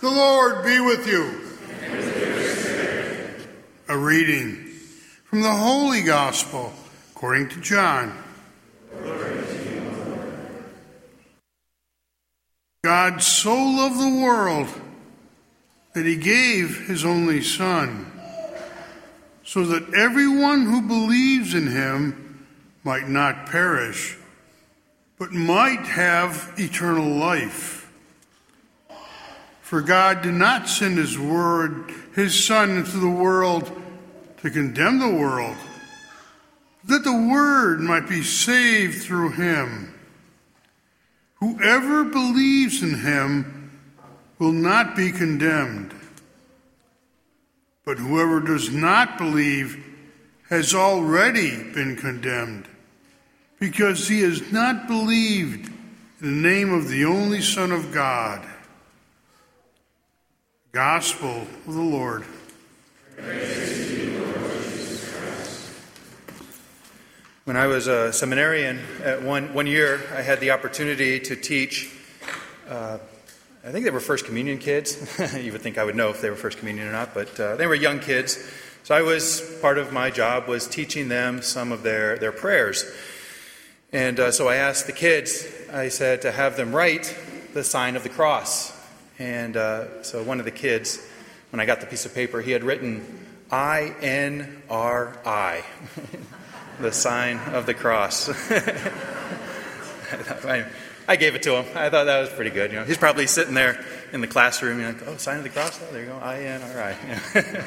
The Lord be with you. A reading from the Holy Gospel according to John. God so loved the world that he gave his only Son, so that everyone who believes in him might not perish, but might have eternal life. For God did not send his word, his Son, into the world to condemn the world, that the word might be saved through him. Whoever believes in him will not be condemned. But whoever does not believe has already been condemned, because he has not believed in the name of the only Son of God. Gospel of the Lord. When I was a seminarian, at one, one year, I had the opportunity to teach. Uh, I think they were First Communion kids. you would think I would know if they were First Communion or not, but uh, they were young kids. So I was part of my job was teaching them some of their, their prayers. And uh, so I asked the kids, I said, to have them write the sign of the cross. And uh, so one of the kids, when I got the piece of paper, he had written I N R I, the sign of the cross. I, gave it to him. I thought that was pretty good. You know, he's probably sitting there in the classroom. You're like, oh, sign of the cross. Oh, there you go. I N R I.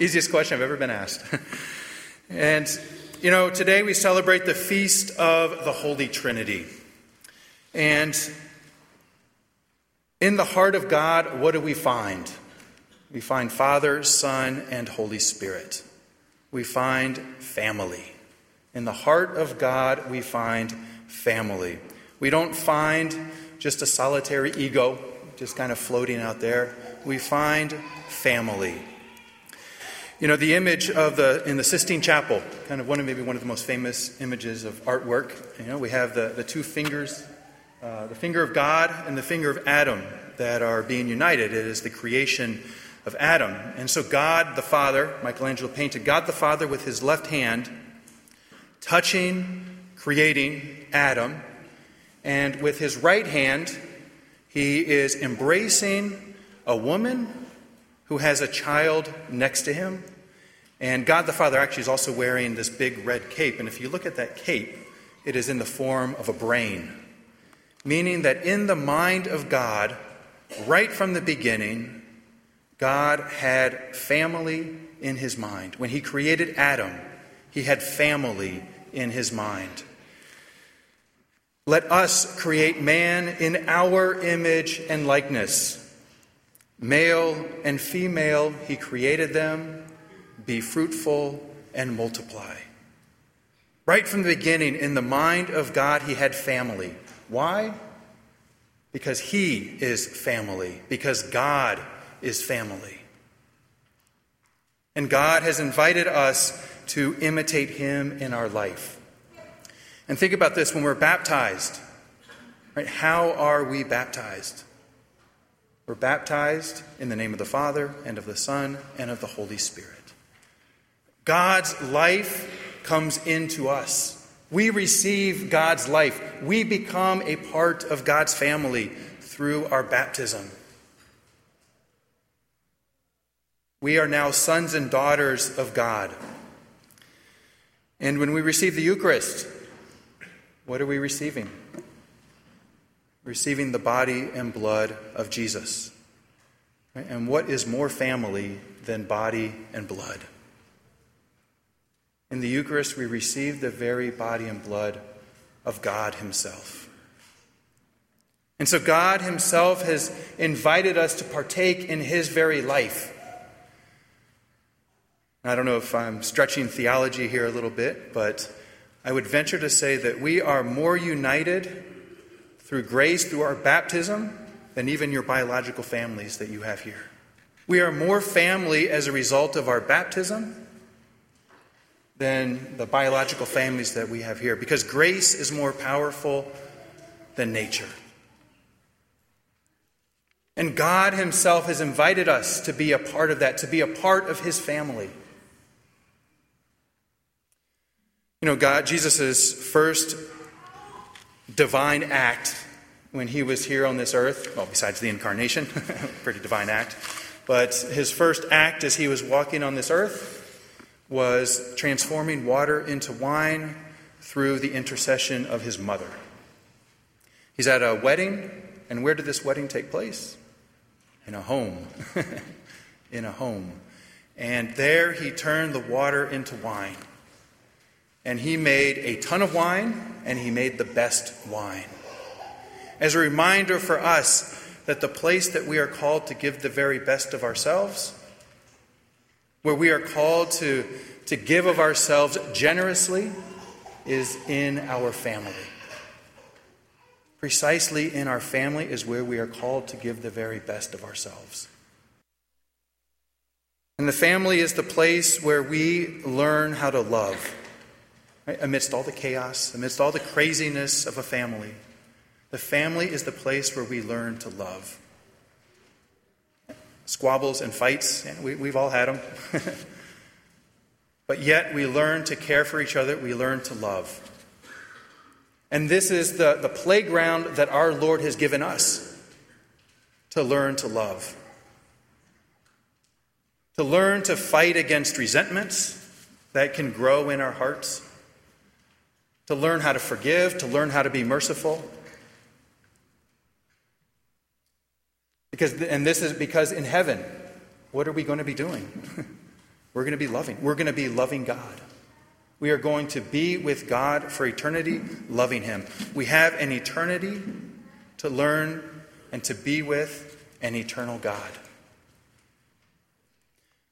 Easiest question I've ever been asked. and you know, today we celebrate the feast of the Holy Trinity. And in the heart of God, what do we find? We find Father, Son, and Holy Spirit. We find family. In the heart of God, we find family. We don't find just a solitary ego just kind of floating out there. We find family. You know, the image of the in the Sistine Chapel, kind of one of maybe one of the most famous images of artwork. You know, we have the, the two fingers uh, the finger of God and the finger of Adam that are being united. It is the creation of Adam. And so, God the Father, Michelangelo painted God the Father with his left hand, touching, creating Adam, and with his right hand, he is embracing a woman who has a child next to him. And God the Father actually is also wearing this big red cape. And if you look at that cape, it is in the form of a brain meaning that in the mind of God, right from the beginning, God had family in his mind. When he created Adam, he had family in his mind. Let us create man in our image and likeness. Male and female, he created them. Be fruitful and multiply. Right from the beginning, in the mind of God, he had family. Why? Because He is family, because God is family. And God has invited us to imitate Him in our life. And think about this when we're baptized. Right? How are we baptized? We're baptized in the name of the Father, and of the Son, and of the Holy Spirit. God's life comes into us. We receive God's life. We become a part of God's family through our baptism. We are now sons and daughters of God. And when we receive the Eucharist, what are we receiving? Receiving the body and blood of Jesus. And what is more family than body and blood? In the Eucharist, we receive the very body and blood of God Himself. And so, God Himself has invited us to partake in His very life. I don't know if I'm stretching theology here a little bit, but I would venture to say that we are more united through grace, through our baptism, than even your biological families that you have here. We are more family as a result of our baptism than the biological families that we have here because grace is more powerful than nature. And God Himself has invited us to be a part of that, to be a part of His family. You know, God, Jesus' first divine act when he was here on this earth, well, besides the incarnation, pretty divine act, but his first act as he was walking on this earth was transforming water into wine through the intercession of his mother. He's at a wedding, and where did this wedding take place? In a home. in a home. And there he turned the water into wine. And he made a ton of wine, and he made the best wine. As a reminder for us that the place that we are called to give the very best of ourselves, where we are called to, to give of ourselves generously, is in our family. Precisely in our family is where we are called to give the very best of ourselves. And the family is the place where we learn how to love right? amidst all the chaos, amidst all the craziness of a family. The family is the place where we learn to love. Squabbles and fights, we, we've all had them. but yet we learn to care for each other, we learn to love. And this is the, the playground that our Lord has given us to learn to love. To learn to fight against resentments that can grow in our hearts. To learn how to forgive, to learn how to be merciful. Because, and this is because in heaven, what are we going to be doing? We're going to be loving. We're going to be loving God. We are going to be with God for eternity, loving Him. We have an eternity to learn and to be with an eternal God.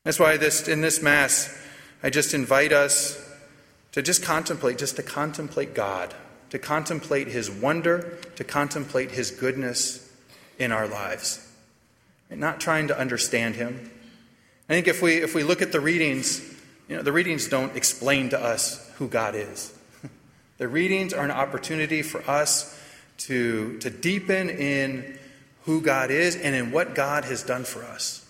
That's why this, in this Mass, I just invite us to just contemplate, just to contemplate God, to contemplate His wonder, to contemplate His goodness in our lives not trying to understand him. I think if we, if we look at the readings, you know, the readings don't explain to us who God is. the readings are an opportunity for us to, to deepen in who God is and in what God has done for us.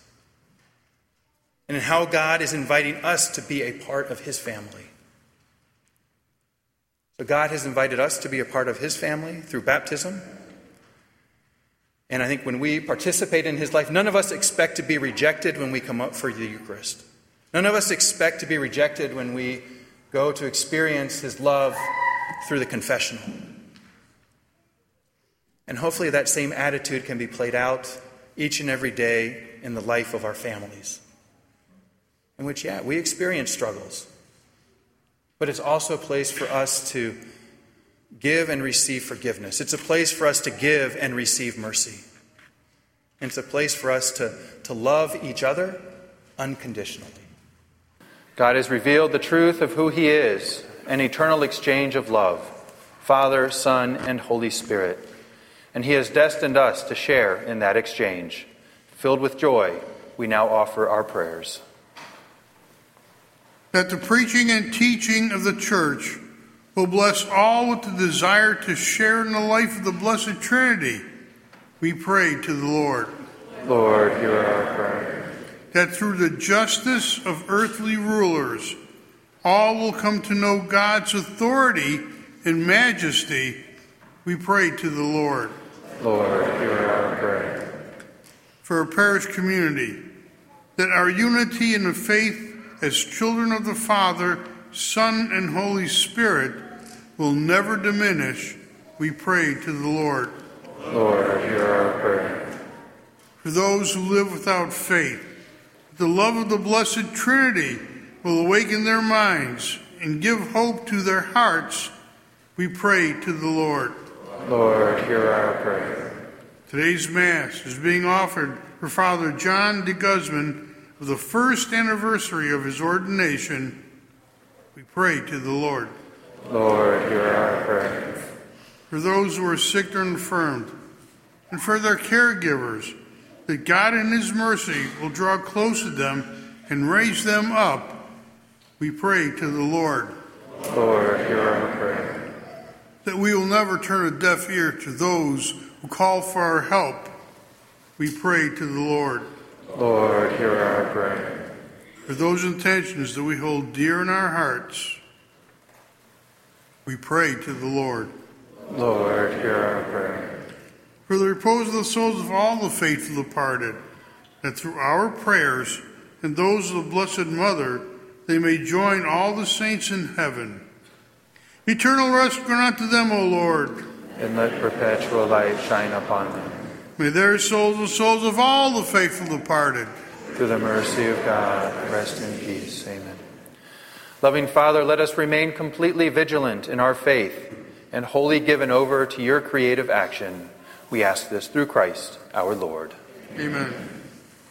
And in how God is inviting us to be a part of His family. So, God has invited us to be a part of His family through baptism. And I think when we participate in his life, none of us expect to be rejected when we come up for the Eucharist. None of us expect to be rejected when we go to experience his love through the confessional. And hopefully, that same attitude can be played out each and every day in the life of our families. In which, yeah, we experience struggles, but it's also a place for us to give and receive forgiveness. It's a place for us to give and receive mercy. And it's a place for us to, to love each other unconditionally. God has revealed the truth of who He is, an eternal exchange of love Father, Son, and Holy Spirit. And He has destined us to share in that exchange. Filled with joy, we now offer our prayers. That the preaching and teaching of the church will bless all with the desire to share in the life of the Blessed Trinity. We pray to the Lord. Lord, hear our prayer. That through the justice of earthly rulers, all will come to know God's authority and majesty. We pray to the Lord. Lord, hear our prayer. For a parish community, that our unity in the faith as children of the Father Son, and Holy Spirit will never diminish, we pray to the Lord. Lord, hear our prayer. For those who live without faith, the love of the Blessed Trinity will awaken their minds and give hope to their hearts, we pray to the Lord. Lord, hear our prayer. Today's Mass is being offered for Father John de Guzman of the first anniversary of his ordination we pray to the Lord. Lord, hear our prayer. For those who are sick or infirmed, and for their caregivers, that God in His mercy will draw close to them and raise them up, we pray to the Lord. Lord, hear our prayer. That we will never turn a deaf ear to those who call for our help, we pray to the Lord. Lord, hear our prayer. For those intentions that we hold dear in our hearts, we pray to the Lord. Lord, hear our prayer. For the repose of the souls of all the faithful departed, that through our prayers and those of the Blessed Mother, they may join all the saints in heaven. Eternal rest grant unto them, O Lord. And let perpetual light shine upon them. May their souls and souls of all the faithful departed Through the mercy of God, rest in peace. Amen. Loving Father, let us remain completely vigilant in our faith and wholly given over to your creative action. We ask this through Christ our Lord. Amen.